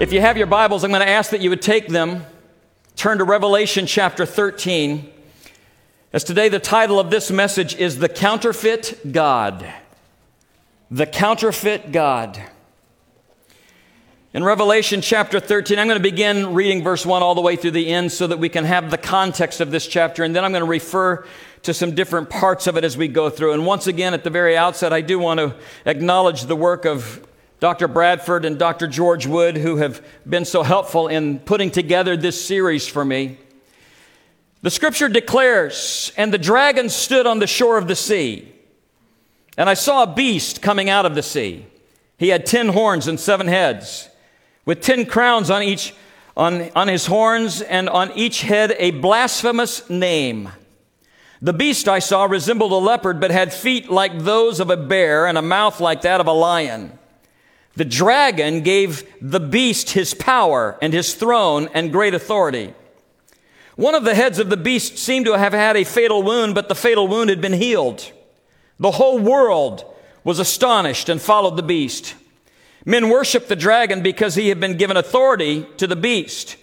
If you have your Bibles, I'm going to ask that you would take them, turn to Revelation chapter 13. As today, the title of this message is The Counterfeit God. The Counterfeit God. In Revelation chapter 13, I'm going to begin reading verse 1 all the way through the end so that we can have the context of this chapter, and then I'm going to refer to some different parts of it as we go through. And once again, at the very outset, I do want to acknowledge the work of Dr. Bradford and Dr. George Wood, who have been so helpful in putting together this series for me. The scripture declares, And the dragon stood on the shore of the sea, and I saw a beast coming out of the sea. He had ten horns and seven heads, with ten crowns on each on, on his horns, and on each head a blasphemous name. The beast I saw resembled a leopard, but had feet like those of a bear and a mouth like that of a lion. The dragon gave the beast his power and his throne and great authority. One of the heads of the beast seemed to have had a fatal wound, but the fatal wound had been healed. The whole world was astonished and followed the beast. Men worshiped the dragon because he had been given authority to the beast.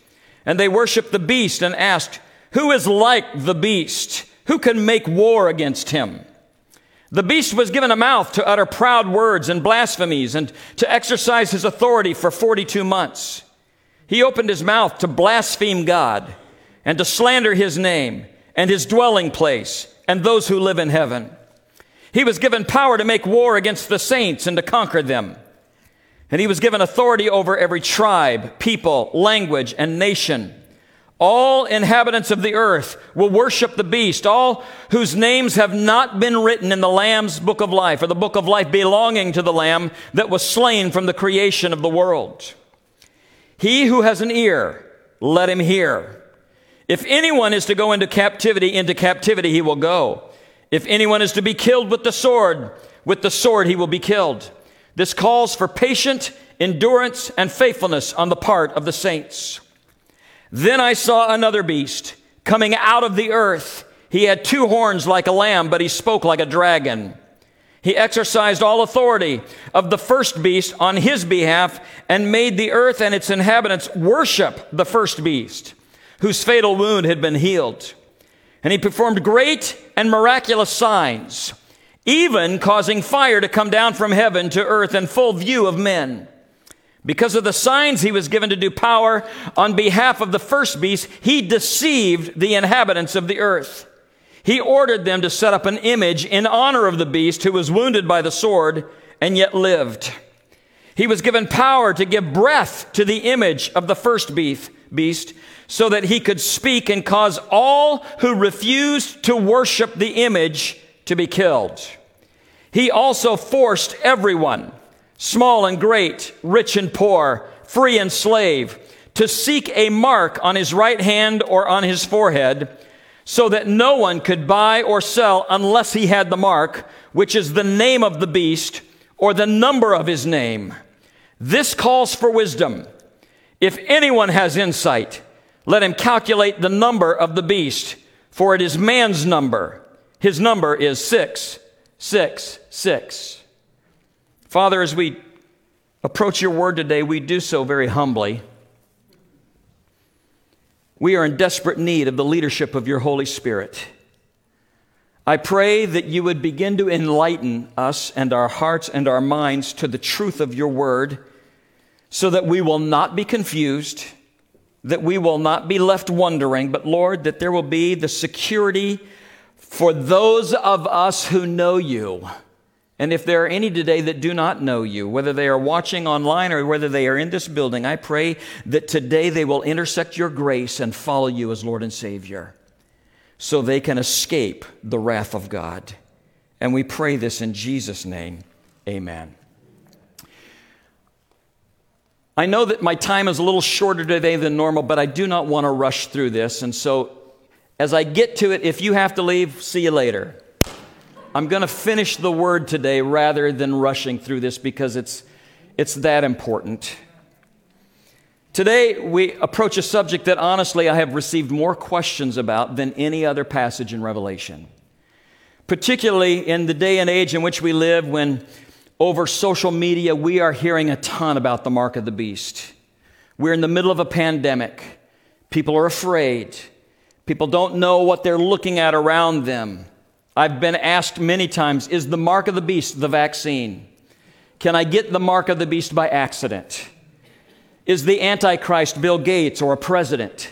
And they worshiped the beast and asked, Who is like the beast? Who can make war against him? The beast was given a mouth to utter proud words and blasphemies and to exercise his authority for 42 months. He opened his mouth to blaspheme God and to slander his name and his dwelling place and those who live in heaven. He was given power to make war against the saints and to conquer them. And he was given authority over every tribe, people, language, and nation. All inhabitants of the earth will worship the beast, all whose names have not been written in the Lamb's book of life, or the book of life belonging to the Lamb that was slain from the creation of the world. He who has an ear, let him hear. If anyone is to go into captivity, into captivity he will go. If anyone is to be killed with the sword, with the sword he will be killed. This calls for patient endurance and faithfulness on the part of the saints. Then I saw another beast coming out of the earth. He had two horns like a lamb, but he spoke like a dragon. He exercised all authority of the first beast on his behalf and made the earth and its inhabitants worship the first beast, whose fatal wound had been healed. And he performed great and miraculous signs, even causing fire to come down from heaven to earth in full view of men. Because of the signs he was given to do power on behalf of the first beast, he deceived the inhabitants of the earth. He ordered them to set up an image in honor of the beast who was wounded by the sword and yet lived. He was given power to give breath to the image of the first beast so that he could speak and cause all who refused to worship the image to be killed. He also forced everyone small and great, rich and poor, free and slave, to seek a mark on his right hand or on his forehead, so that no one could buy or sell unless he had the mark, which is the name of the beast or the number of his name. This calls for wisdom. If anyone has insight, let him calculate the number of the beast, for it is man's number. His number is 666. Father, as we approach your word today, we do so very humbly. We are in desperate need of the leadership of your Holy Spirit. I pray that you would begin to enlighten us and our hearts and our minds to the truth of your word so that we will not be confused, that we will not be left wondering, but Lord, that there will be the security for those of us who know you and if there are any today that do not know you, whether they are watching online or whether they are in this building, I pray that today they will intersect your grace and follow you as Lord and Savior so they can escape the wrath of God. And we pray this in Jesus' name. Amen. I know that my time is a little shorter today than normal, but I do not want to rush through this. And so, as I get to it, if you have to leave, see you later. I'm going to finish the word today rather than rushing through this because it's, it's that important. Today, we approach a subject that honestly I have received more questions about than any other passage in Revelation. Particularly in the day and age in which we live, when over social media we are hearing a ton about the mark of the beast. We're in the middle of a pandemic. People are afraid. People don't know what they're looking at around them. I've been asked many times is the mark of the beast the vaccine? Can I get the mark of the beast by accident? Is the Antichrist Bill Gates or a president?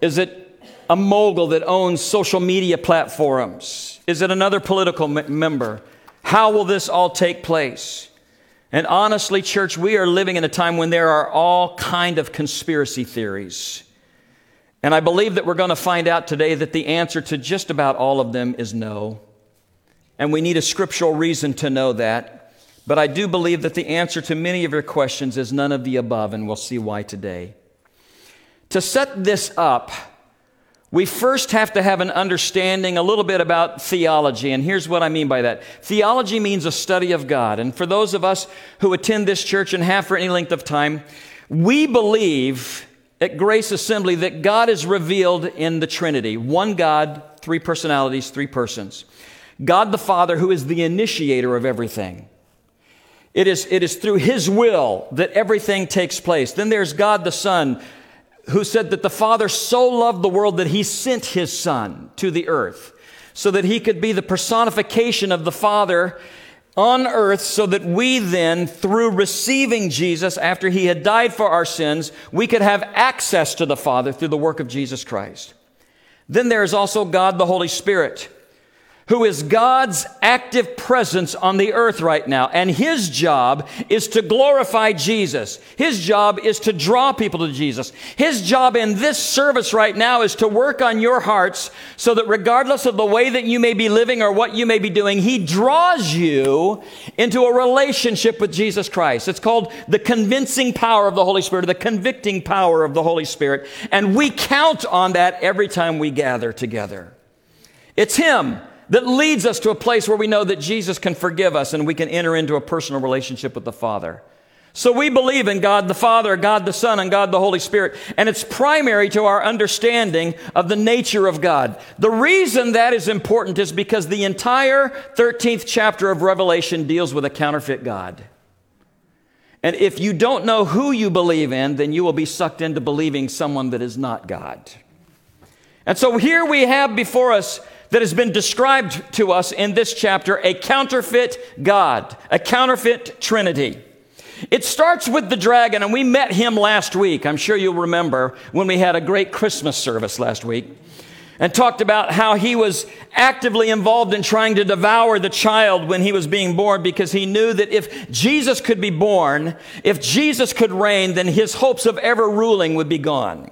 Is it a mogul that owns social media platforms? Is it another political member? How will this all take place? And honestly, church, we are living in a time when there are all kind of conspiracy theories. And I believe that we're going to find out today that the answer to just about all of them is no. And we need a scriptural reason to know that. But I do believe that the answer to many of your questions is none of the above, and we'll see why today. To set this up, we first have to have an understanding a little bit about theology. And here's what I mean by that theology means a study of God. And for those of us who attend this church and have for any length of time, we believe at Grace Assembly that God is revealed in the Trinity one God, three personalities, three persons. God the Father, who is the initiator of everything. It is, it is through His will that everything takes place. Then there's God the Son, who said that the Father so loved the world that he sent his Son to the earth so that he could be the personification of the Father on earth so that we then, through receiving Jesus after he had died for our sins, we could have access to the Father through the work of Jesus Christ. Then there is also God the Holy Spirit who is God's active presence on the earth right now. And his job is to glorify Jesus. His job is to draw people to Jesus. His job in this service right now is to work on your hearts so that regardless of the way that you may be living or what you may be doing, he draws you into a relationship with Jesus Christ. It's called the convincing power of the Holy Spirit, or the convicting power of the Holy Spirit. And we count on that every time we gather together. It's him that leads us to a place where we know that Jesus can forgive us and we can enter into a personal relationship with the Father. So we believe in God the Father, God the Son, and God the Holy Spirit, and it's primary to our understanding of the nature of God. The reason that is important is because the entire 13th chapter of Revelation deals with a counterfeit God. And if you don't know who you believe in, then you will be sucked into believing someone that is not God. And so here we have before us that has been described to us in this chapter a counterfeit God, a counterfeit Trinity. It starts with the dragon, and we met him last week. I'm sure you'll remember when we had a great Christmas service last week and talked about how he was actively involved in trying to devour the child when he was being born because he knew that if Jesus could be born, if Jesus could reign, then his hopes of ever ruling would be gone.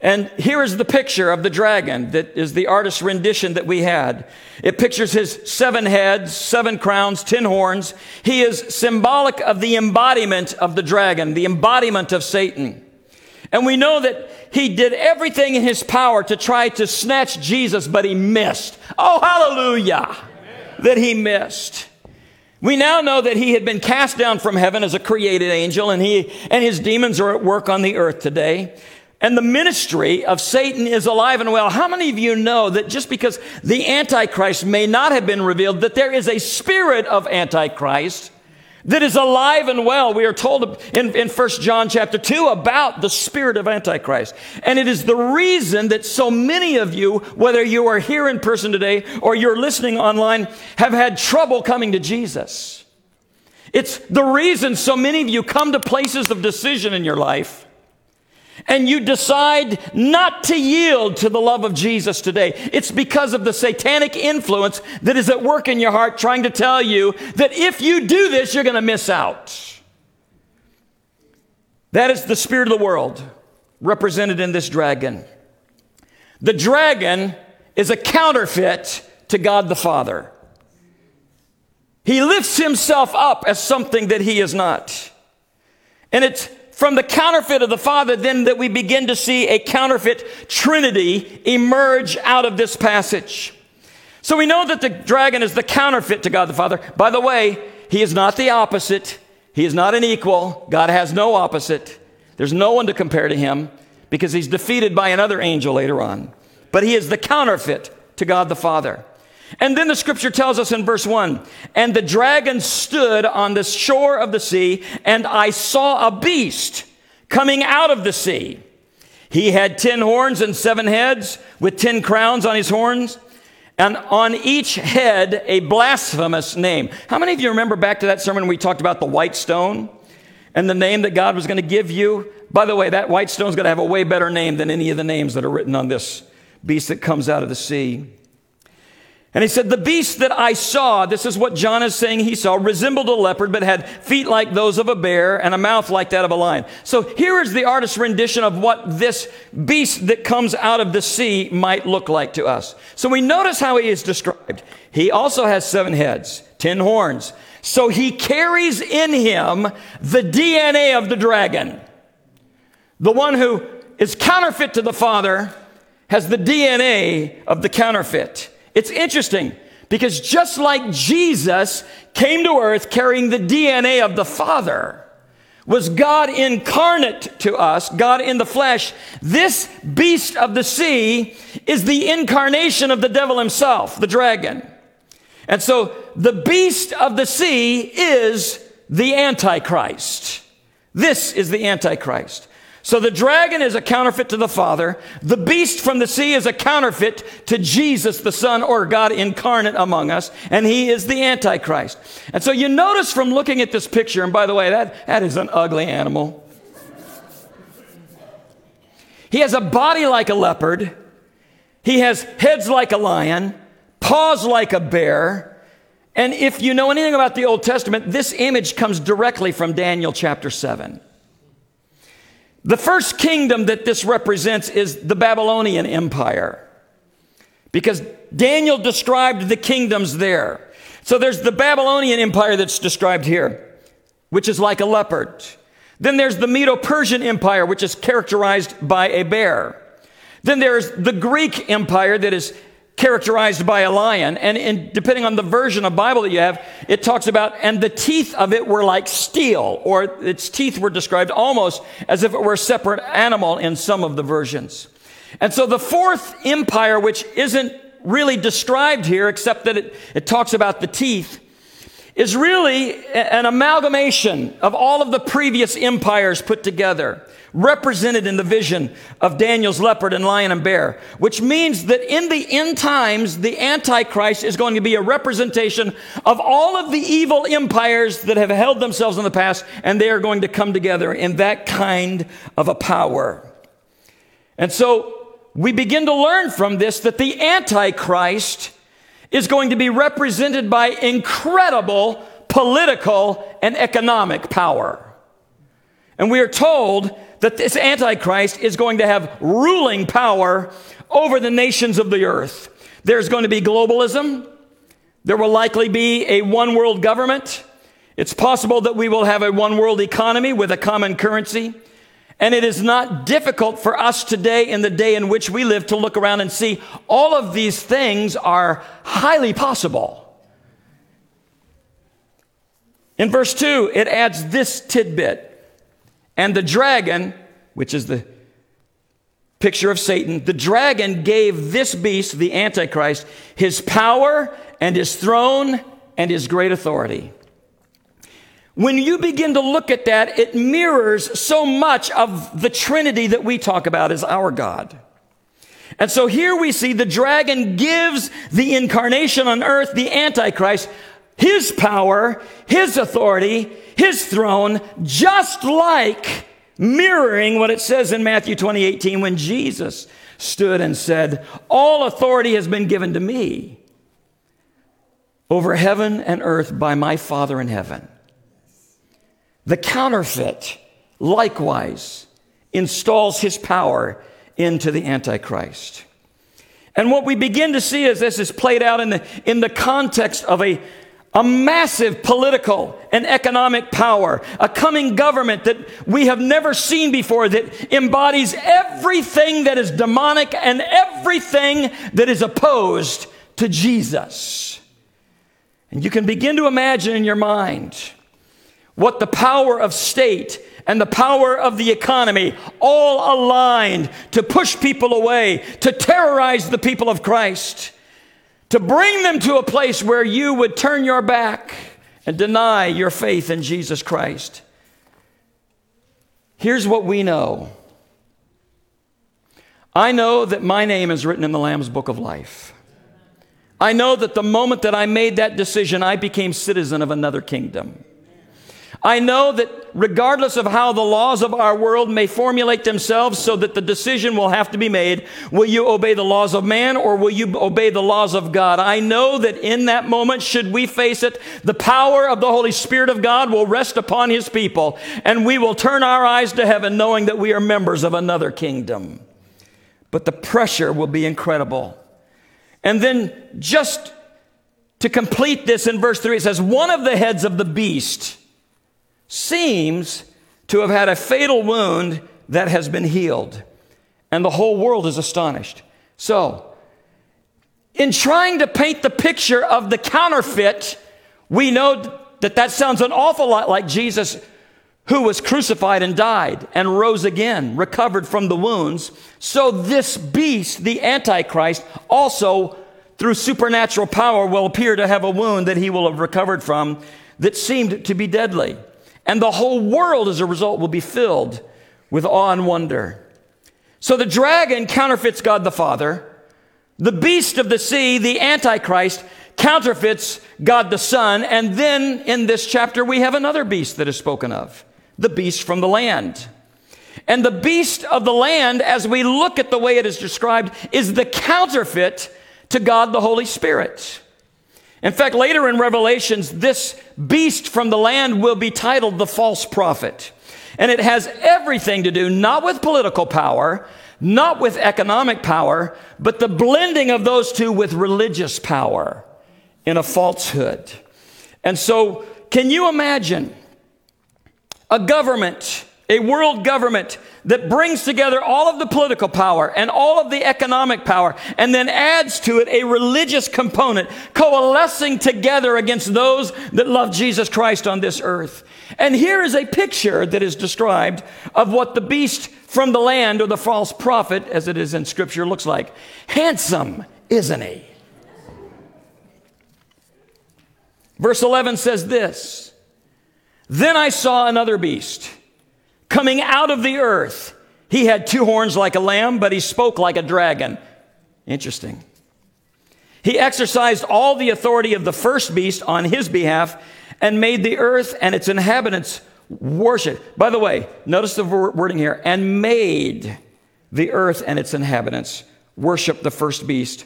And here is the picture of the dragon that is the artist's rendition that we had. It pictures his seven heads, seven crowns, ten horns. He is symbolic of the embodiment of the dragon, the embodiment of Satan. And we know that he did everything in his power to try to snatch Jesus, but he missed. Oh, hallelujah! Amen. That he missed. We now know that he had been cast down from heaven as a created angel, and he and his demons are at work on the earth today. And the ministry of Satan is alive and well. How many of you know that just because the Antichrist may not have been revealed, that there is a spirit of Antichrist that is alive and well? We are told in, in 1 John chapter 2 about the spirit of Antichrist. And it is the reason that so many of you, whether you are here in person today or you're listening online, have had trouble coming to Jesus. It's the reason so many of you come to places of decision in your life and you decide not to yield to the love of Jesus today, it's because of the satanic influence that is at work in your heart trying to tell you that if you do this, you're going to miss out. That is the spirit of the world represented in this dragon. The dragon is a counterfeit to God the Father. He lifts himself up as something that he is not. And it's from the counterfeit of the Father, then that we begin to see a counterfeit Trinity emerge out of this passage. So we know that the dragon is the counterfeit to God the Father. By the way, he is not the opposite. He is not an equal. God has no opposite. There's no one to compare to him because he's defeated by another angel later on. But he is the counterfeit to God the Father. And then the scripture tells us in verse 1 And the dragon stood on the shore of the sea, and I saw a beast coming out of the sea. He had ten horns and seven heads, with ten crowns on his horns, and on each head a blasphemous name. How many of you remember back to that sermon we talked about the white stone and the name that God was going to give you? By the way, that white stone is going to have a way better name than any of the names that are written on this beast that comes out of the sea. And he said, The beast that I saw, this is what John is saying he saw, resembled a leopard, but had feet like those of a bear and a mouth like that of a lion. So here is the artist's rendition of what this beast that comes out of the sea might look like to us. So we notice how he is described. He also has seven heads, ten horns. So he carries in him the DNA of the dragon. The one who is counterfeit to the Father has the DNA of the counterfeit. It's interesting because just like Jesus came to earth carrying the DNA of the Father, was God incarnate to us, God in the flesh, this beast of the sea is the incarnation of the devil himself, the dragon. And so the beast of the sea is the Antichrist. This is the Antichrist. So the dragon is a counterfeit to the Father. The beast from the sea is a counterfeit to Jesus, the Son, or God incarnate among us. And he is the Antichrist. And so you notice from looking at this picture, and by the way, that, that is an ugly animal. He has a body like a leopard. He has heads like a lion, paws like a bear. And if you know anything about the Old Testament, this image comes directly from Daniel chapter 7. The first kingdom that this represents is the Babylonian Empire. Because Daniel described the kingdoms there. So there's the Babylonian Empire that's described here, which is like a leopard. Then there's the Medo Persian Empire, which is characterized by a bear. Then there's the Greek Empire that is characterized by a lion. And in, depending on the version of Bible that you have, it talks about, and the teeth of it were like steel, or its teeth were described almost as if it were a separate animal in some of the versions. And so the fourth empire, which isn't really described here, except that it, it talks about the teeth, is really an amalgamation of all of the previous empires put together represented in the vision of Daniel's leopard and lion and bear, which means that in the end times, the Antichrist is going to be a representation of all of the evil empires that have held themselves in the past, and they are going to come together in that kind of a power. And so we begin to learn from this that the Antichrist is going to be represented by incredible political and economic power. And we are told that this Antichrist is going to have ruling power over the nations of the earth. There's going to be globalism. There will likely be a one world government. It's possible that we will have a one world economy with a common currency. And it is not difficult for us today, in the day in which we live, to look around and see all of these things are highly possible. In verse 2, it adds this tidbit and the dragon, which is the picture of Satan, the dragon gave this beast, the Antichrist, his power and his throne and his great authority. When you begin to look at that, it mirrors so much of the Trinity that we talk about as our God. And so here we see the dragon gives the incarnation on earth, the Antichrist, his power, his authority, his throne, just like mirroring what it says in Matthew 20, 18, when Jesus stood and said, All authority has been given to me over heaven and earth by my Father in heaven. The counterfeit likewise installs his power into the Antichrist. And what we begin to see as this is played out in the, in the context of a a massive political and economic power, a coming government that we have never seen before that embodies everything that is demonic and everything that is opposed to Jesus. And you can begin to imagine in your mind what the power of state and the power of the economy all aligned to push people away, to terrorize the people of Christ to bring them to a place where you would turn your back and deny your faith in Jesus Christ. Here's what we know I know that my name is written in the Lamb's book of life. I know that the moment that I made that decision, I became citizen of another kingdom. I know that regardless of how the laws of our world may formulate themselves so that the decision will have to be made, will you obey the laws of man or will you obey the laws of God? I know that in that moment, should we face it, the power of the Holy Spirit of God will rest upon his people and we will turn our eyes to heaven knowing that we are members of another kingdom. But the pressure will be incredible. And then just to complete this in verse 3, it says, One of the heads of the beast, seems to have had a fatal wound that has been healed. And the whole world is astonished. So, in trying to paint the picture of the counterfeit, we know that that sounds an awful lot like Jesus who was crucified and died and rose again, recovered from the wounds. So this beast, the Antichrist, also through supernatural power will appear to have a wound that he will have recovered from that seemed to be deadly and the whole world as a result will be filled with awe and wonder. So the dragon counterfeits God the Father. The beast of the sea, the Antichrist, counterfeits God the Son. And then in this chapter, we have another beast that is spoken of the beast from the land. And the beast of the land, as we look at the way it is described, is the counterfeit to God the Holy Spirit. In fact, later in Revelations, this beast from the land will be titled the false prophet. And it has everything to do not with political power, not with economic power, but the blending of those two with religious power in a falsehood. And so, can you imagine a government, a world government that brings together all of the political power and all of the economic power and then adds to it a religious component coalescing together against those that love Jesus Christ on this earth. And here is a picture that is described of what the beast from the land or the false prophet, as it is in scripture, looks like. Handsome, isn't he? Verse 11 says this Then I saw another beast coming out of the earth. He had two horns like a lamb, but he spoke like a dragon. Interesting. He exercised all the authority of the first beast on his behalf and made the earth and its inhabitants worship. By the way, notice the wording here and made the earth and its inhabitants worship the first beast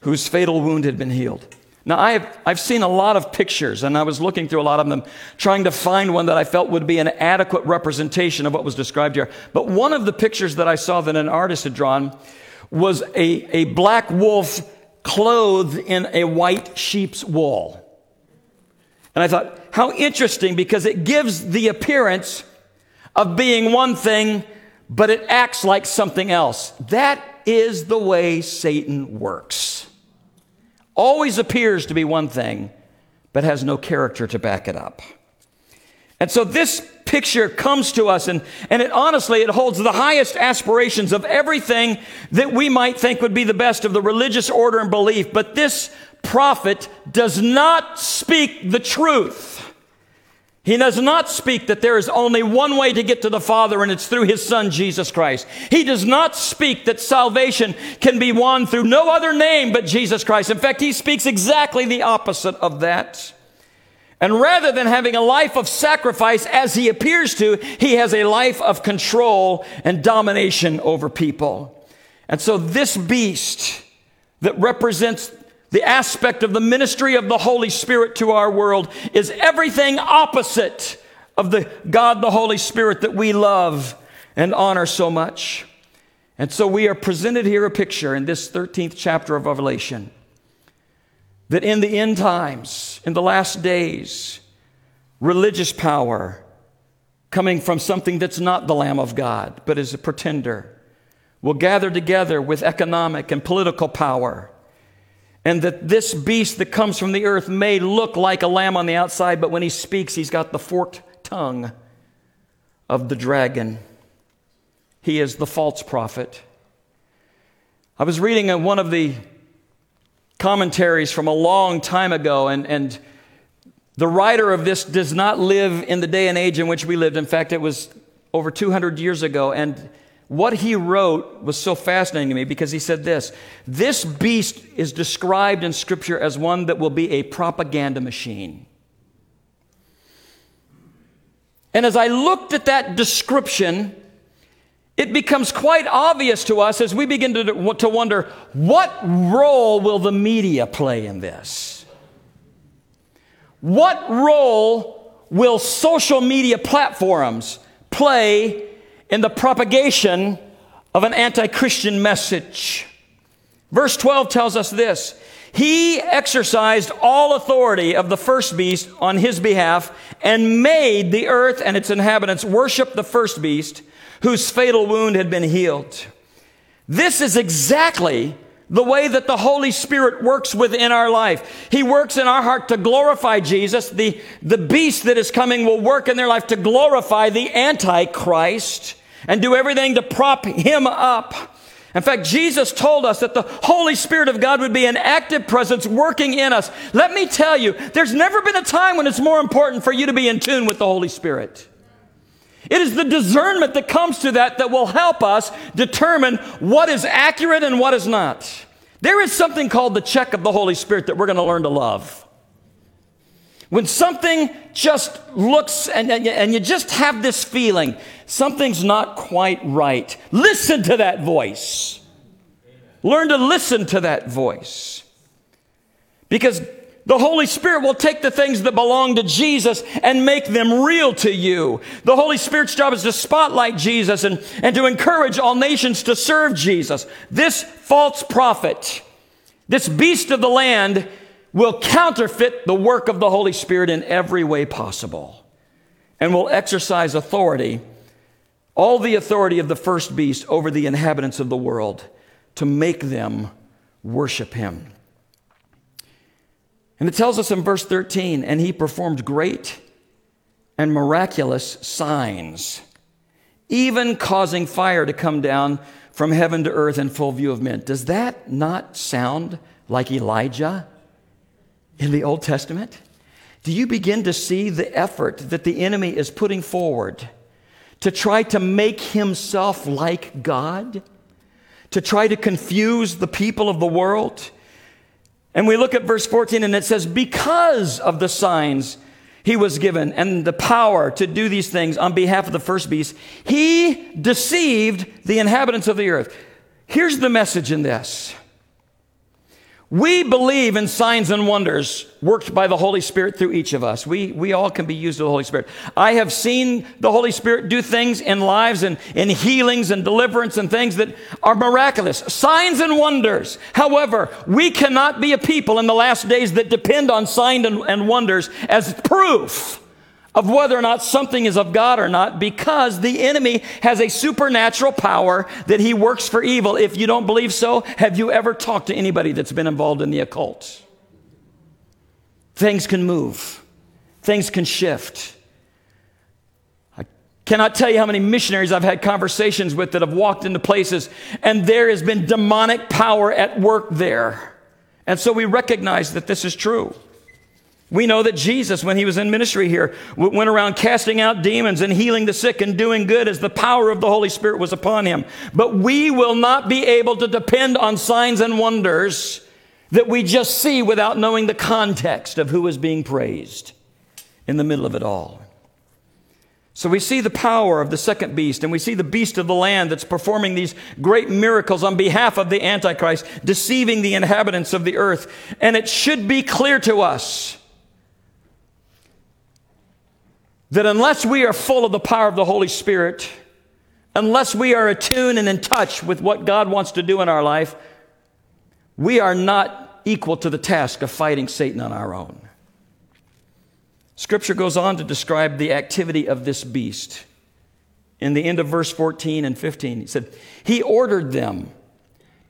whose fatal wound had been healed. Now, I've, I've seen a lot of pictures, and I was looking through a lot of them, trying to find one that I felt would be an adequate representation of what was described here. But one of the pictures that I saw that an artist had drawn was a, a black wolf clothed in a white sheep's wool. And I thought, how interesting, because it gives the appearance of being one thing, but it acts like something else. That is the way Satan works always appears to be one thing, but has no character to back it up. And so this picture comes to us and, and it honestly, it holds the highest aspirations of everything that we might think would be the best of the religious order and belief. But this prophet does not speak the truth. He does not speak that there is only one way to get to the Father, and it's through His Son, Jesus Christ. He does not speak that salvation can be won through no other name but Jesus Christ. In fact, He speaks exactly the opposite of that. And rather than having a life of sacrifice as He appears to, He has a life of control and domination over people. And so this beast that represents the aspect of the ministry of the Holy Spirit to our world is everything opposite of the God, the Holy Spirit that we love and honor so much. And so we are presented here a picture in this 13th chapter of Revelation that in the end times, in the last days, religious power coming from something that's not the Lamb of God, but is a pretender, will gather together with economic and political power and that this beast that comes from the earth may look like a lamb on the outside, but when he speaks, he's got the forked tongue of the dragon. He is the false prophet. I was reading one of the commentaries from a long time ago, and, and the writer of this does not live in the day and age in which we lived. In fact, it was over 200 years ago, and what he wrote was so fascinating to me because he said this This beast is described in Scripture as one that will be a propaganda machine. And as I looked at that description, it becomes quite obvious to us as we begin to, to wonder what role will the media play in this? What role will social media platforms play in the propagation of an anti Christian message? Verse 12 tells us this He exercised all authority of the first beast on his behalf and made the earth and its inhabitants worship the first beast whose fatal wound had been healed. This is exactly the way that the Holy Spirit works within our life. He works in our heart to glorify Jesus. The, the beast that is coming will work in their life to glorify the Antichrist and do everything to prop him up. In fact, Jesus told us that the Holy Spirit of God would be an active presence working in us. Let me tell you, there's never been a time when it's more important for you to be in tune with the Holy Spirit. It is the discernment that comes to that that will help us determine what is accurate and what is not. There is something called the check of the Holy Spirit that we're going to learn to love. When something just looks and, and, and, you just have this feeling, something's not quite right, listen to that voice. Learn to listen to that voice. Because the Holy Spirit will take the things that belong to Jesus and make them real to you. The Holy Spirit's job is to spotlight Jesus and, and to encourage all nations to serve Jesus. This false prophet, this beast of the land, will counterfeit the work of the Holy Spirit in every way possible and will exercise authority, all the authority of the first beast over the inhabitants of the world to make them worship him. And it tells us in verse 13, and he performed great and miraculous signs, even causing fire to come down from heaven to earth in full view of men. Does that not sound like Elijah in the Old Testament? Do you begin to see the effort that the enemy is putting forward to try to make himself like God? To try to confuse the people of the world? And we look at verse 14 and it says, Because of the signs he was given and the power to do these things on behalf of the first beast, he deceived the inhabitants of the earth. Here's the message in this we believe in signs and wonders worked by the Holy Spirit through each of us. We, we all can be used of the Holy Spirit. I have seen the Holy Spirit do things in lives and in healings and deliverance and things that are miraculous. Signs and wonders. However, we cannot be a people in the last days that depend on signs and, and wonders as proof of whether or not something is of God or not because the enemy has a supernatural power that he works for evil. If you don't believe so, have you ever talked to anybody that's been involved in the occult? Things can move, things can shift. I cannot tell you how many missionaries I've had conversations with that have walked into places and there has been demonic power at work there. And so we recognize that this is true. We know that Jesus, when he was in ministry here, went around casting out demons and healing the sick and doing good as the power of the Holy Spirit was upon him. But we will not be able to depend on signs and wonders that we just see without knowing the context of who is being praised in the middle of it all. So we see the power of the second beast, and we see the beast of the land that's performing these great miracles on behalf of the Antichrist, deceiving the inhabitants of the earth. And it should be clear to us that unless we are full of the power of the Holy Spirit, unless we are attuned and in touch with what God wants to do in our life, we are not equal to the task of fighting Satan on our own. Scripture goes on to describe the activity of this beast. In the end of verse 14 and 15, he said, He ordered them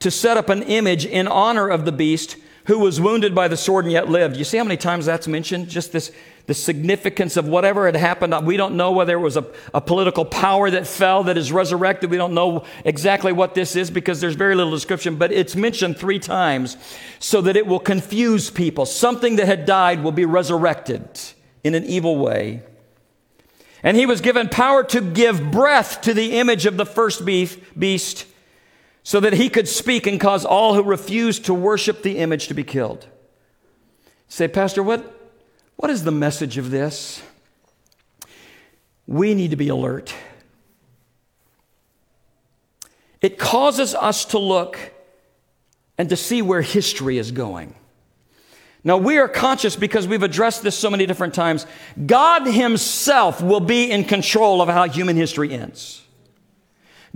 to set up an image in honor of the beast who was wounded by the sword and yet lived. You see how many times that's mentioned? Just this the significance of whatever had happened. We don't know whether it was a, a, political power that fell that is resurrected. We don't know exactly what this is because there's very little description, but it's mentioned three times so that it will confuse people. Something that had died will be resurrected in an evil way. And he was given power to give breath to the image of the first beast so that he could speak and cause all who refused to worship the image to be killed. Say, Pastor, what, what is the message of this? We need to be alert. It causes us to look and to see where history is going. Now, we are conscious because we've addressed this so many different times. God Himself will be in control of how human history ends.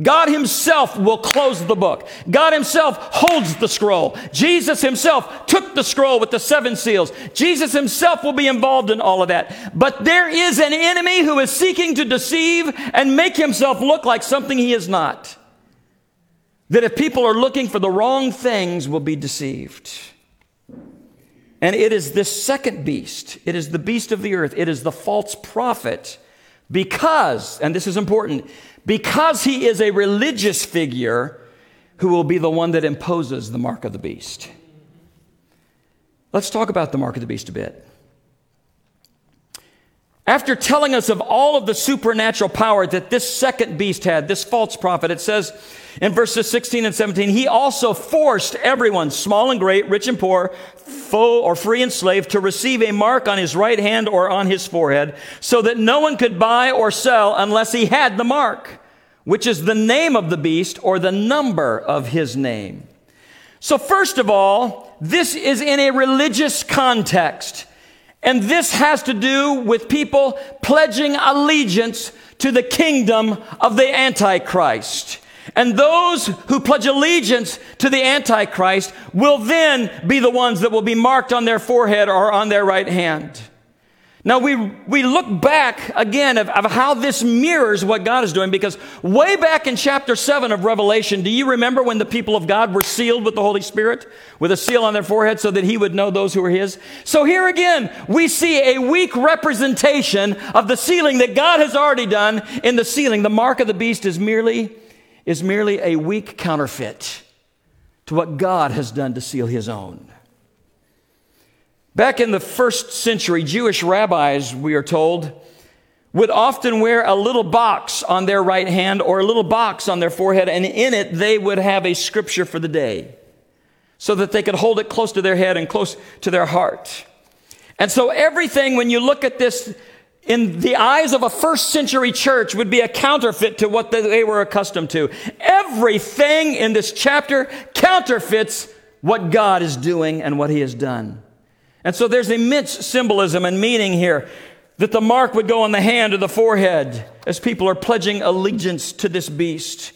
God Himself will close the book. God Himself holds the scroll. Jesus Himself took the scroll with the seven seals. Jesus Himself will be involved in all of that. But there is an enemy who is seeking to deceive and make Himself look like something He is not. That if people are looking for the wrong things, will be deceived. And it is this second beast, it is the beast of the earth, it is the false prophet, because, and this is important, because he is a religious figure who will be the one that imposes the mark of the beast. Let's talk about the mark of the beast a bit. After telling us of all of the supernatural power that this second beast had, this false prophet, it says in verses 16 and 17, he also forced everyone, small and great, rich and poor, foe or free and slave, to receive a mark on his right hand or on his forehead, so that no one could buy or sell unless he had the mark, which is the name of the beast or the number of his name. So first of all, this is in a religious context. And this has to do with people pledging allegiance to the kingdom of the Antichrist. And those who pledge allegiance to the Antichrist will then be the ones that will be marked on their forehead or on their right hand. Now we, we look back again of, of, how this mirrors what God is doing because way back in chapter 7 of Revelation, do you remember when the people of God were sealed with the Holy Spirit with a seal on their forehead so that he would know those who were his? So here again, we see a weak representation of the sealing that God has already done in the sealing. The mark of the beast is merely, is merely a weak counterfeit to what God has done to seal his own. Back in the first century, Jewish rabbis, we are told, would often wear a little box on their right hand or a little box on their forehead, and in it they would have a scripture for the day so that they could hold it close to their head and close to their heart. And so everything, when you look at this in the eyes of a first century church, would be a counterfeit to what they were accustomed to. Everything in this chapter counterfeits what God is doing and what He has done. And so there's immense symbolism and meaning here that the mark would go on the hand or the forehead as people are pledging allegiance to this beast.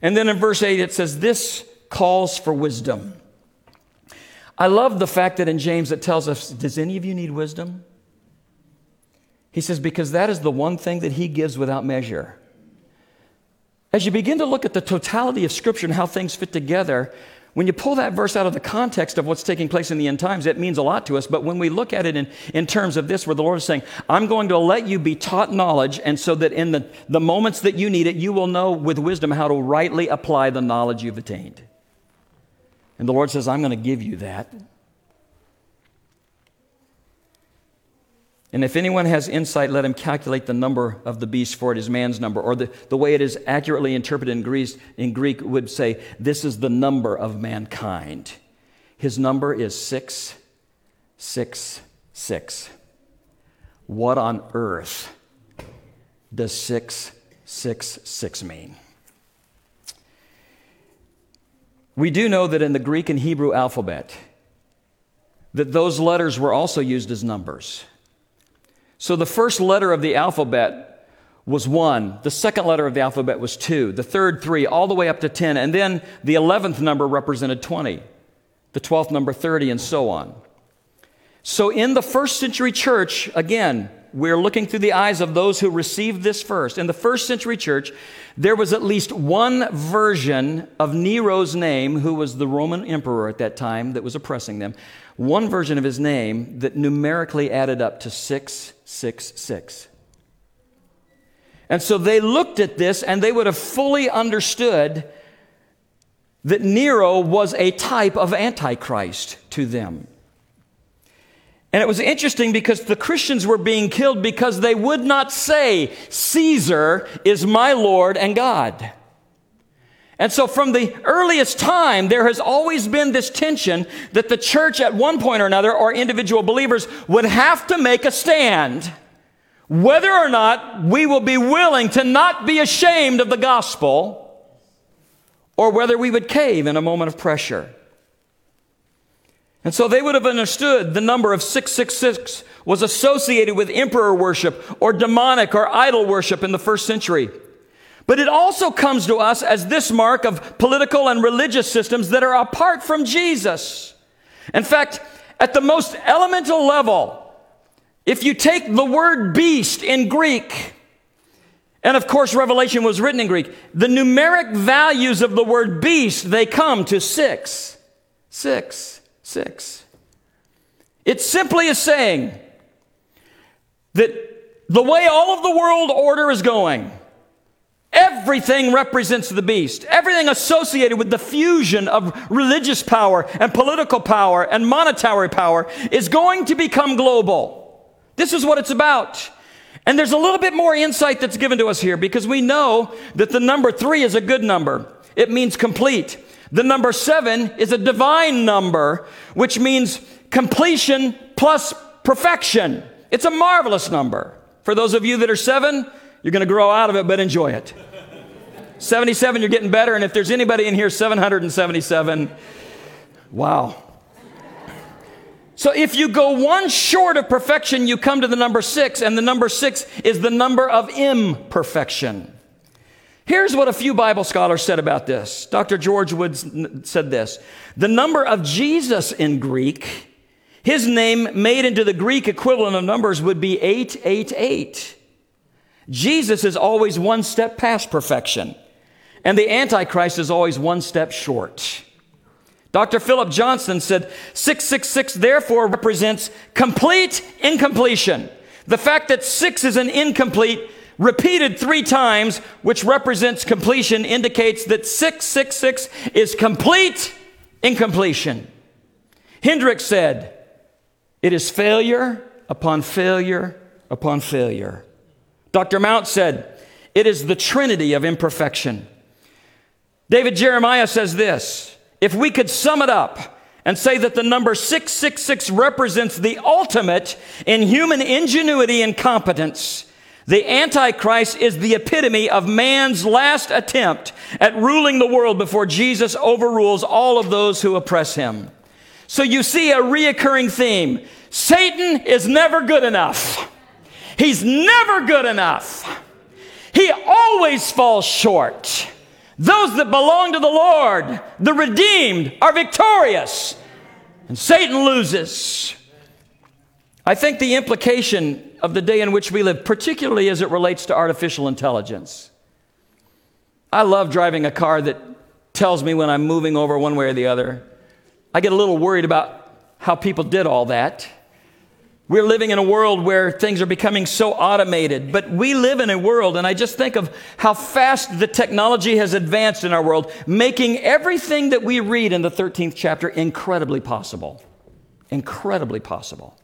And then in verse 8 it says, This calls for wisdom. I love the fact that in James it tells us, Does any of you need wisdom? He says, Because that is the one thing that he gives without measure. As you begin to look at the totality of Scripture and how things fit together, when you pull that verse out of the context of what's taking place in the end times, it means a lot to us. But when we look at it in, in terms of this, where the Lord is saying, I'm going to let you be taught knowledge, and so that in the, the moments that you need it, you will know with wisdom how to rightly apply the knowledge you've attained. And the Lord says, I'm going to give you that. And if anyone has insight, let him calculate the number of the beast, for it is man's number. Or the, the way it is accurately interpreted in Greek, in Greek would say, This is the number of mankind. His number is 666. What on earth does 666 mean? We do know that in the Greek and Hebrew alphabet, that those letters were also used as numbers. So the first letter of the alphabet was one. The second letter of the alphabet was two. The third, three, all the way up to 10. And then the 11th number represented 20. The 12th number, 30, and so on. So in the first century church, again, we're looking through the eyes of those who received this first. In the first century church, there was at least one version of Nero's name, who was the Roman emperor at that time that was oppressing them, one version of his name that numerically added up to 666. And so they looked at this and they would have fully understood that Nero was a type of Antichrist to them. And it was interesting because the Christians were being killed because they would not say, Caesar is my Lord and God. And so, from the earliest time, there has always been this tension that the church, at one point or another, or individual believers, would have to make a stand whether or not we will be willing to not be ashamed of the gospel, or whether we would cave in a moment of pressure. And so they would have understood the number of 666 was associated with emperor worship or demonic or idol worship in the first century. But it also comes to us as this mark of political and religious systems that are apart from Jesus. In fact, at the most elemental level, if you take the word beast in Greek, and of course Revelation was written in Greek, the numeric values of the word beast, they come to six, six, six. It simply is saying that the way all of the world order is going, Everything represents the beast. Everything associated with the fusion of religious power and political power and monetary power is going to become global. This is what it's about. And there's a little bit more insight that's given to us here because we know that the number three is a good number. It means complete. The number seven is a divine number, which means completion plus perfection. It's a marvelous number. For those of you that are seven, you're going to grow out of it, but enjoy it. 77, you're getting better. And if there's anybody in here 777, wow. So if you go one short of perfection, you come to the number six, and the number six is the number of imperfection. Here's what a few Bible scholars said about this. Dr. George Wood said this The number of Jesus in Greek, his name made into the Greek equivalent of numbers would be 888. Jesus is always one step past perfection, and the Antichrist is always one step short. Dr. Philip Johnson said 666 therefore represents complete incompletion. The fact that six is an incomplete repeated three times, which represents completion, indicates that 666 is complete incompletion. Hendricks said, It is failure upon failure upon failure. Dr. Mount said, It is the trinity of imperfection. David Jeremiah says this If we could sum it up and say that the number 666 represents the ultimate in human ingenuity and competence, the Antichrist is the epitome of man's last attempt at ruling the world before Jesus overrules all of those who oppress him. So you see a reoccurring theme Satan is never good enough. He's never good enough. He always falls short. Those that belong to the Lord, the redeemed, are victorious, and Satan loses. I think the implication of the day in which we live, particularly as it relates to artificial intelligence, I love driving a car that tells me when I'm moving over one way or the other. I get a little worried about how people did all that. We're living in a world where things are becoming so automated, but we live in a world, and I just think of how fast the technology has advanced in our world, making everything that we read in the 13th chapter incredibly possible. Incredibly possible.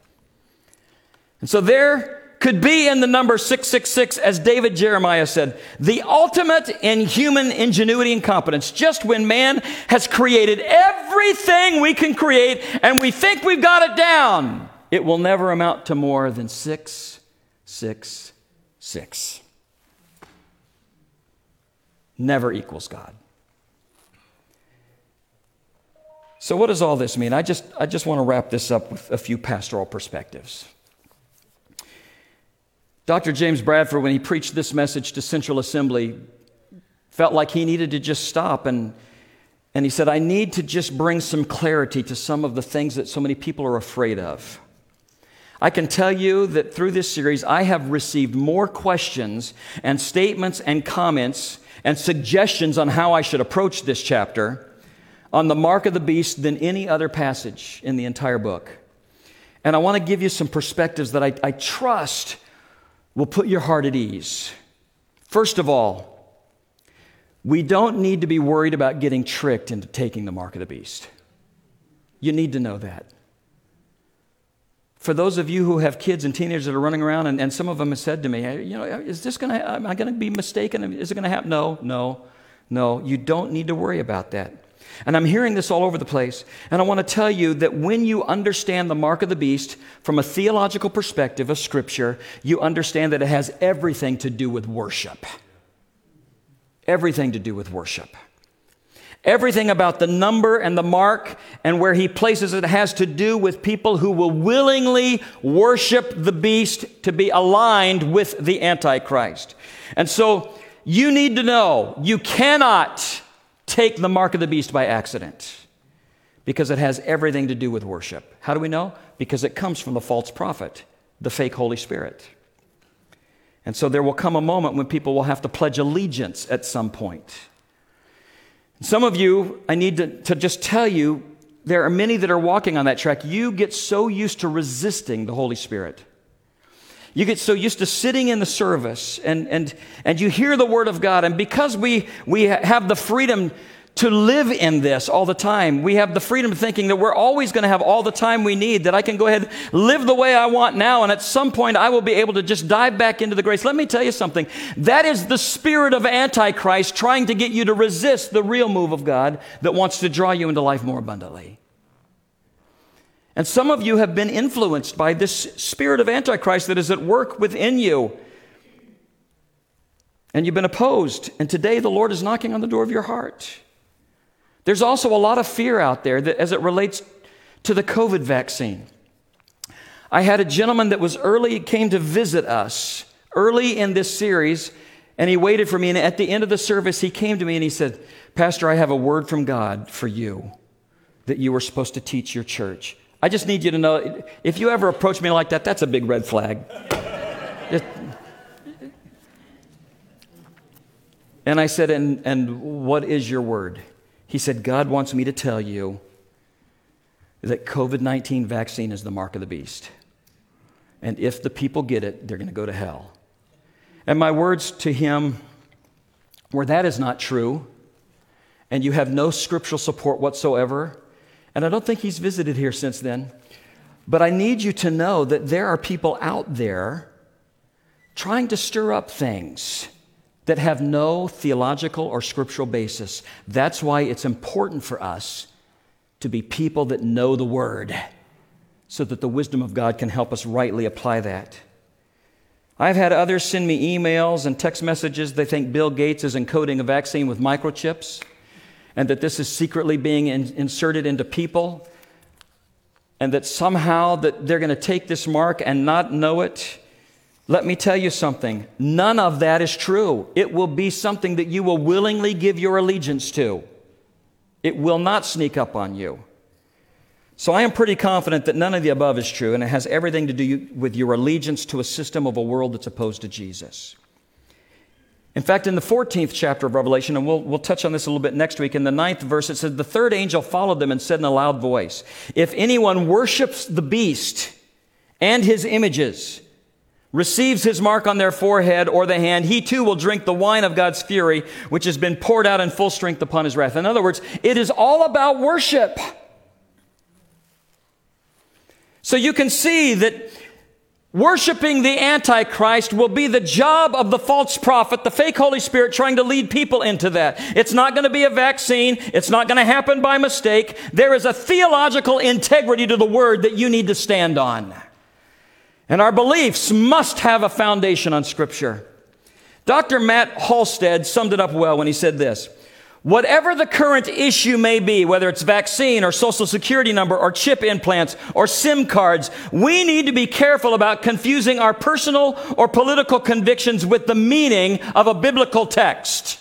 And so there could be in the number 666, as David Jeremiah said, the ultimate in human ingenuity and competence. Just when man has created everything we can create and we think we've got it down it will never amount to more than six, six, six. Never equals God. So, what does all this mean? I just, I just want to wrap this up with a few pastoral perspectives. Dr. James Bradford, when he preached this message to Central Assembly, felt like he needed to just stop and, and he said, I need to just bring some clarity to some of the things that so many people are afraid of. I can tell you that through this series, I have received more questions and statements and comments and suggestions on how I should approach this chapter on the mark of the beast than any other passage in the entire book. And I want to give you some perspectives that I, I trust will put your heart at ease. First of all, we don't need to be worried about getting tricked into taking the mark of the beast. You need to know that. For those of you who have kids and teenagers that are running around, and, and some of them have said to me, you know, is this going to, am I going to be mistaken? Is it going to happen? No, no, no. You don't need to worry about that. And I'm hearing this all over the place. And I want to tell you that when you understand the mark of the beast from a theological perspective of Scripture, you understand that it has everything to do with worship. Everything to do with worship. Everything about the number and the mark and where he places it has to do with people who will willingly worship the beast to be aligned with the Antichrist. And so you need to know you cannot take the mark of the beast by accident because it has everything to do with worship. How do we know? Because it comes from the false prophet, the fake Holy Spirit. And so there will come a moment when people will have to pledge allegiance at some point. Some of you, I need to, to just tell you, there are many that are walking on that track. You get so used to resisting the Holy Spirit. You get so used to sitting in the service and, and, and you hear the Word of God. And because we, we have the freedom to live in this all the time. We have the freedom of thinking that we're always going to have all the time we need, that I can go ahead, live the way I want now, and at some point I will be able to just dive back into the grace. Let me tell you something. That is the spirit of Antichrist trying to get you to resist the real move of God that wants to draw you into life more abundantly. And some of you have been influenced by this spirit of Antichrist that is at work within you. And you've been opposed. And today the Lord is knocking on the door of your heart. There's also a lot of fear out there that as it relates to the COVID vaccine. I had a gentleman that was early, came to visit us early in this series, and he waited for me. And at the end of the service, he came to me and he said, Pastor, I have a word from God for you that you were supposed to teach your church. I just need you to know if you ever approach me like that, that's a big red flag. and I said, and, and what is your word? He said, God wants me to tell you that COVID 19 vaccine is the mark of the beast. And if the people get it, they're going to go to hell. And my words to him were that is not true, and you have no scriptural support whatsoever. And I don't think he's visited here since then. But I need you to know that there are people out there trying to stir up things that have no theological or scriptural basis. That's why it's important for us to be people that know the Word so that the wisdom of God can help us rightly apply that. I've had others send me emails and text messages. They think Bill Gates is encoding a vaccine with microchips and that this is secretly being in, inserted into people and that somehow that they're going to take this mark and not know it let me tell you something. None of that is true. It will be something that you will willingly give your allegiance to. It will not sneak up on you. So I am pretty confident that none of the above is true, and it has everything to do with your allegiance to a system of a world that's opposed to Jesus. In fact, in the 14th chapter of Revelation, and we'll, we'll touch on this a little bit next week, in the ninth verse, it says, The third angel followed them and said in a loud voice, If anyone worships the beast and his images, receives his mark on their forehead or the hand, he too will drink the wine of God's fury, which has been poured out in full strength upon his wrath. In other words, it is all about worship. So you can see that worshiping the Antichrist will be the job of the false prophet, the fake Holy Spirit, trying to lead people into that. It's not going to be a vaccine. It's not going to happen by mistake. There is a theological integrity to the word that you need to stand on. And our beliefs must have a foundation on Scripture. Dr. Matt Halstead summed it up well when he said this Whatever the current issue may be, whether it's vaccine or social security number or chip implants or SIM cards, we need to be careful about confusing our personal or political convictions with the meaning of a biblical text.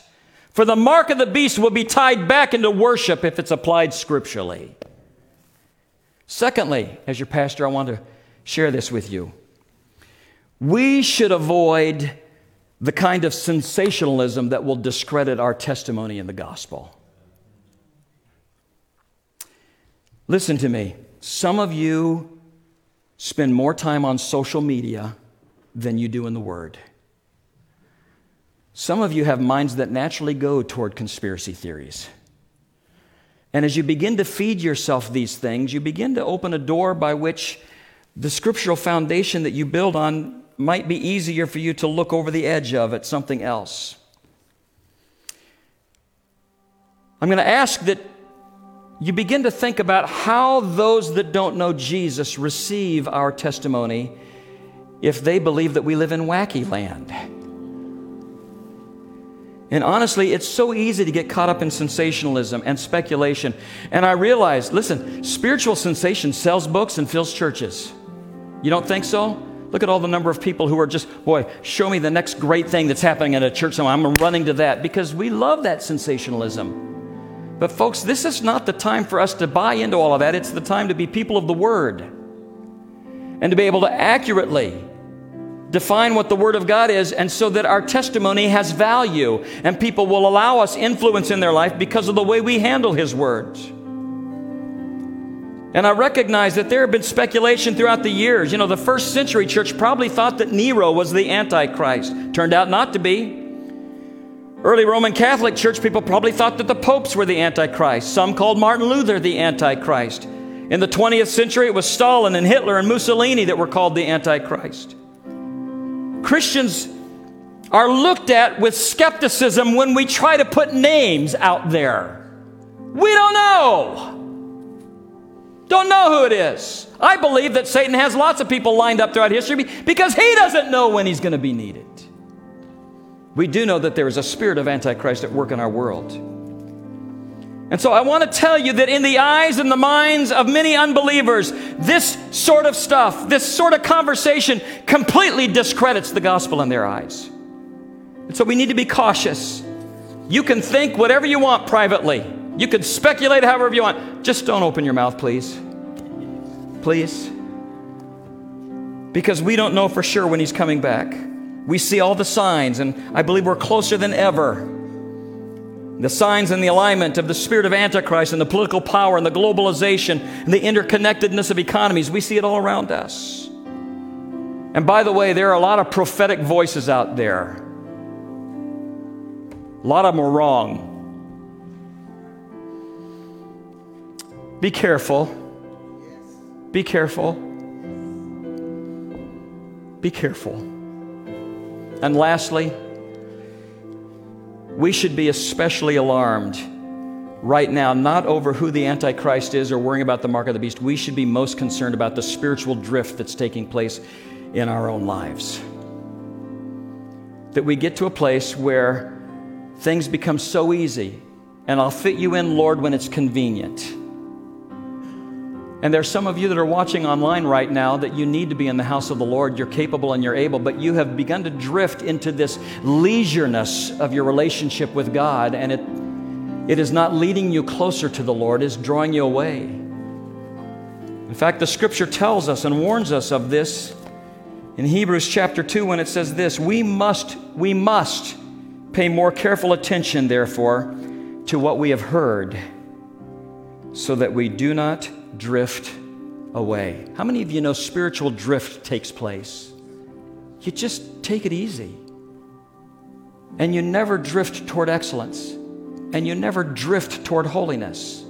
For the mark of the beast will be tied back into worship if it's applied scripturally. Secondly, as your pastor, I want to share this with you. We should avoid the kind of sensationalism that will discredit our testimony in the gospel. Listen to me. Some of you spend more time on social media than you do in the Word. Some of you have minds that naturally go toward conspiracy theories. And as you begin to feed yourself these things, you begin to open a door by which the scriptural foundation that you build on might be easier for you to look over the edge of at something else. I'm going to ask that you begin to think about how those that don't know Jesus receive our testimony if they believe that we live in wacky land. And honestly, it's so easy to get caught up in sensationalism and speculation. And I realize, listen, spiritual sensation sells books and fills churches. You don't think so? Look at all the number of people who are just, boy, show me the next great thing that's happening at a church. So I'm running to that because we love that sensationalism. But, folks, this is not the time for us to buy into all of that. It's the time to be people of the Word and to be able to accurately define what the Word of God is, and so that our testimony has value and people will allow us influence in their life because of the way we handle His words. And I recognize that there have been speculation throughout the years. You know, the first century church probably thought that Nero was the Antichrist. Turned out not to be. Early Roman Catholic Church people probably thought that the popes were the Antichrist. Some called Martin Luther the Antichrist. In the 20th century, it was Stalin and Hitler and Mussolini that were called the Antichrist. Christians are looked at with skepticism when we try to put names out there. We don't know. Don't know who it is. I believe that Satan has lots of people lined up throughout history because he doesn't know when he's going to be needed. We do know that there is a spirit of Antichrist at work in our world. And so I want to tell you that in the eyes and the minds of many unbelievers, this sort of stuff, this sort of conversation completely discredits the gospel in their eyes. And so we need to be cautious. You can think whatever you want privately. You can speculate however you want. Just don't open your mouth, please. Please. Because we don't know for sure when he's coming back. We see all the signs, and I believe we're closer than ever. The signs and the alignment of the spirit of Antichrist and the political power and the globalization and the interconnectedness of economies, we see it all around us. And by the way, there are a lot of prophetic voices out there. A lot of them are wrong. Be careful. Be careful. Be careful. And lastly, we should be especially alarmed right now, not over who the Antichrist is or worrying about the mark of the beast. We should be most concerned about the spiritual drift that's taking place in our own lives. That we get to a place where things become so easy, and I'll fit you in, Lord, when it's convenient. And there's some of you that are watching online right now that you need to be in the house of the Lord. You're capable and you're able, but you have begun to drift into this leisureness of your relationship with God, and it, it is not leading you closer to the Lord, it's drawing you away. In fact, the scripture tells us and warns us of this in Hebrews chapter 2 when it says this We must, we must pay more careful attention, therefore, to what we have heard, so that we do not drift away. How many of you know spiritual drift takes place? You just take it easy. And you never drift toward excellence. And you never drift toward holiness.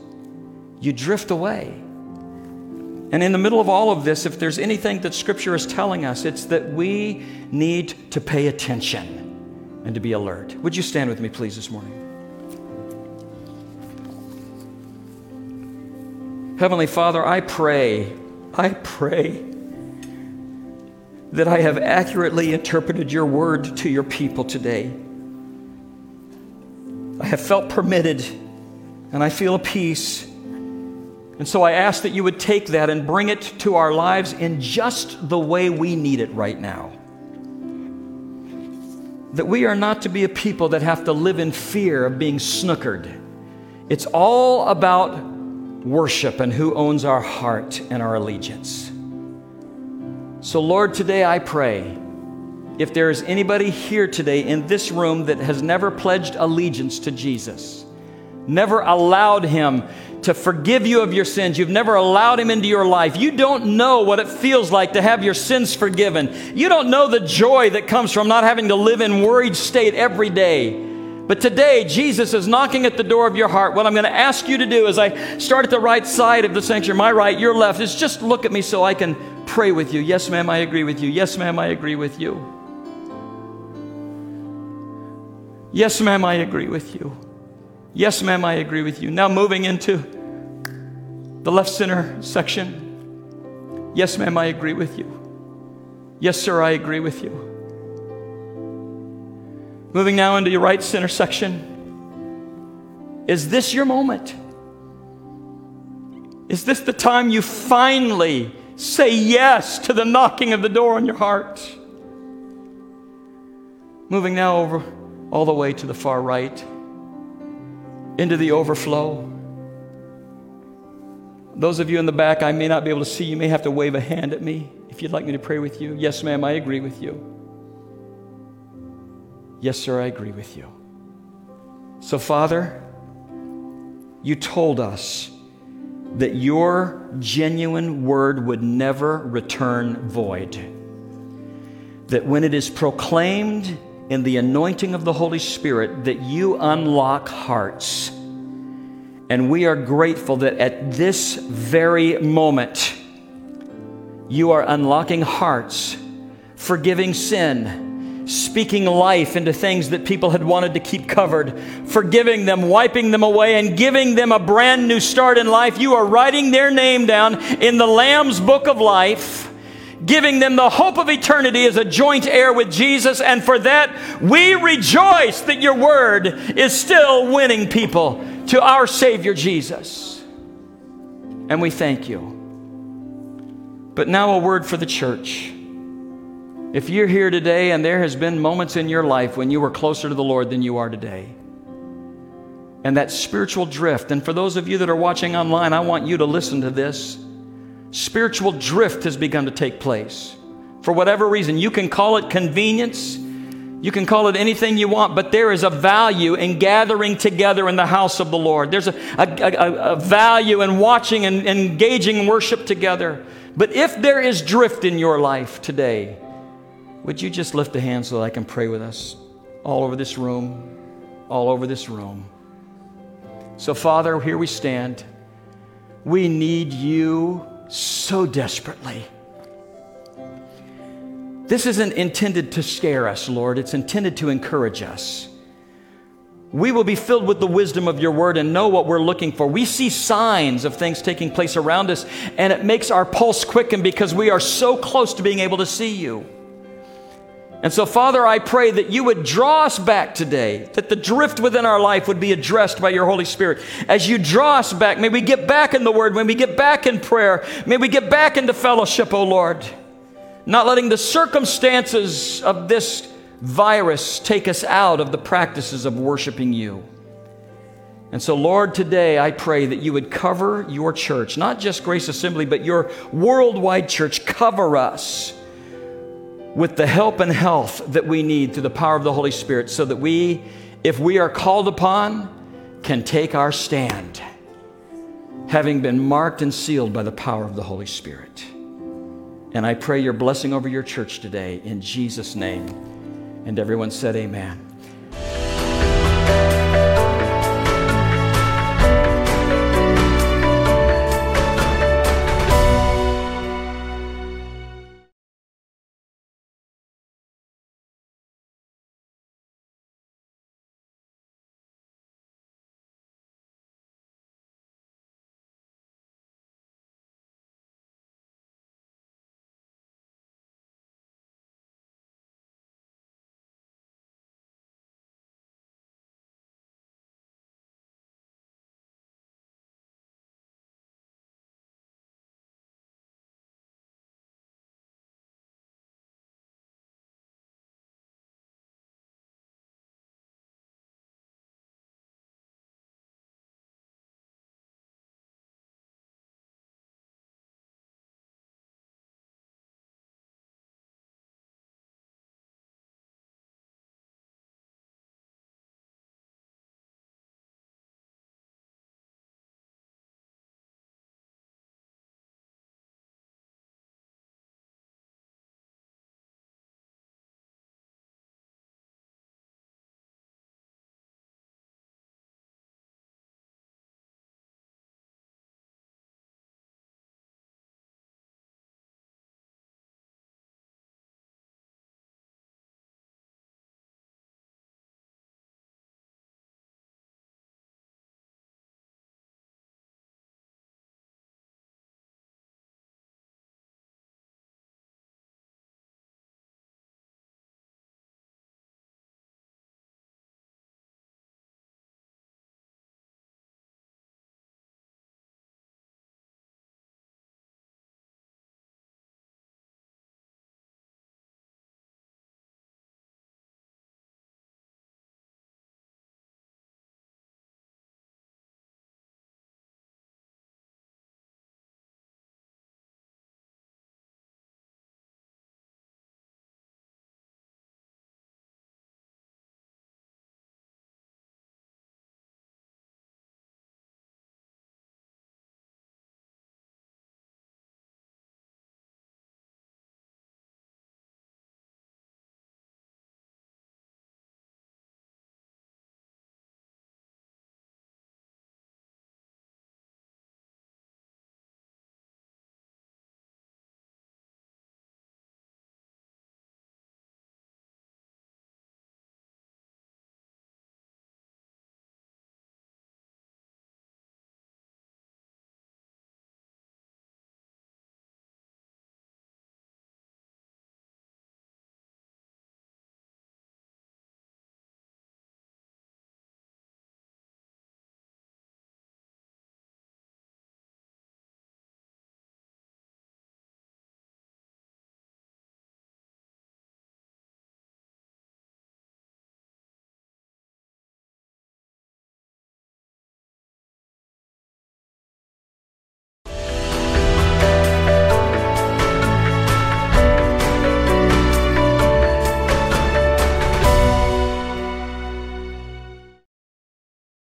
You drift away. And in the middle of all of this, if there's anything that Scripture is telling us, it's that we need to pay attention and to be alert. Would you stand with me, please, this morning? Heavenly Father, I pray, I pray that I have accurately interpreted your word to your people today. I have felt permitted and I feel a peace. And so I ask that you would take that and bring it to our lives in just the way we need it right now. That we are not to be a people that have to live in fear of being snookered. It's all about worship and who owns our heart and our allegiance. So, Lord, today I pray if there is anybody here today in this room that has never pledged allegiance to Jesus, never allowed Him to forgive you of your sins, you've never allowed Him into your life, you don't know what it feels like to have your sins forgiven. You don't know the joy that comes from not having to live in worried state every day. But today, Jesus is knocking at the door of your heart. What I'm going to ask you to do is I start at the right side of the sanctuary, my right, your left, is just look at me so I can pray with you. Yes, ma'am, I agree with you. Yes, ma'am, I agree with you. Yes, ma'am, I agree with you. Yes, ma'am, I agree with you. Now moving into the left center section. Yes, ma'am, I agree with you. Yes, sir, I agree with you. Moving now into your right center section. Is this your moment? Is this the time you finally say yes to the knocking of the door on your heart? Moving now over all the way to the far right, into the overflow. Those of you in the back, I may not be able to see. You may have to wave a hand at me if you'd like me to pray with you. Yes, ma'am, I agree with you. Yes, sir, I agree with you. So, Father, you told us that your genuine word would never return void. That when it is proclaimed in the anointing of the Holy Spirit, that you unlock hearts. And we are grateful that at this very moment, you are unlocking hearts, forgiving sin speaking life into things that people had wanted to keep covered, forgiving them, wiping them away, and giving them a brand new start in life. You are writing their name down in the Lamb's book of life, giving them the hope of eternity as a joint heir with Jesus. And for that, we rejoice that your word is still winning people to our Savior Jesus. And we thank you. But now, a word for the church. If you're here today and there has been moments in your life when you were closer to the Lord than you are today, and that spiritual drift, and for those of you that are watching online, I want you to listen to this. Spiritual drift has begun to take place. For whatever reason, you can call it convenience, you can call it anything you want, but there is a value in gathering together in the house of the Lord. There's a, a, a, a value in watching and engaging worship together. But if there is drift in your life today, would you just lift a hand so that I can pray with us all over this room, all over this room? So, Father, here we stand. We need you so desperately. This isn't intended to scare us, Lord. It's intended to encourage us. We will be filled with the wisdom of your word and know what we're looking for. We see signs of things taking place around us, and it makes our pulse quicken because we are so close to being able to see you. And so, Father, I pray that you would draw us back today, that the drift within our life would be addressed by your Holy Spirit. As you draw us back, may we get back in the Word, may we get back in prayer, may we get back into fellowship, O Lord. Not letting the circumstances of this virus take us out of the practices of worshiping you. And so, Lord, today I pray that you would cover your church, not just Grace Assembly, but your worldwide church. Cover us with the help and health that we need through the power of the Holy Spirit so that we, if we are called upon, can take our stand, having been marked and sealed by the power of the Holy Spirit. And I pray your blessing over your church today in Jesus' name. And everyone said, Amen.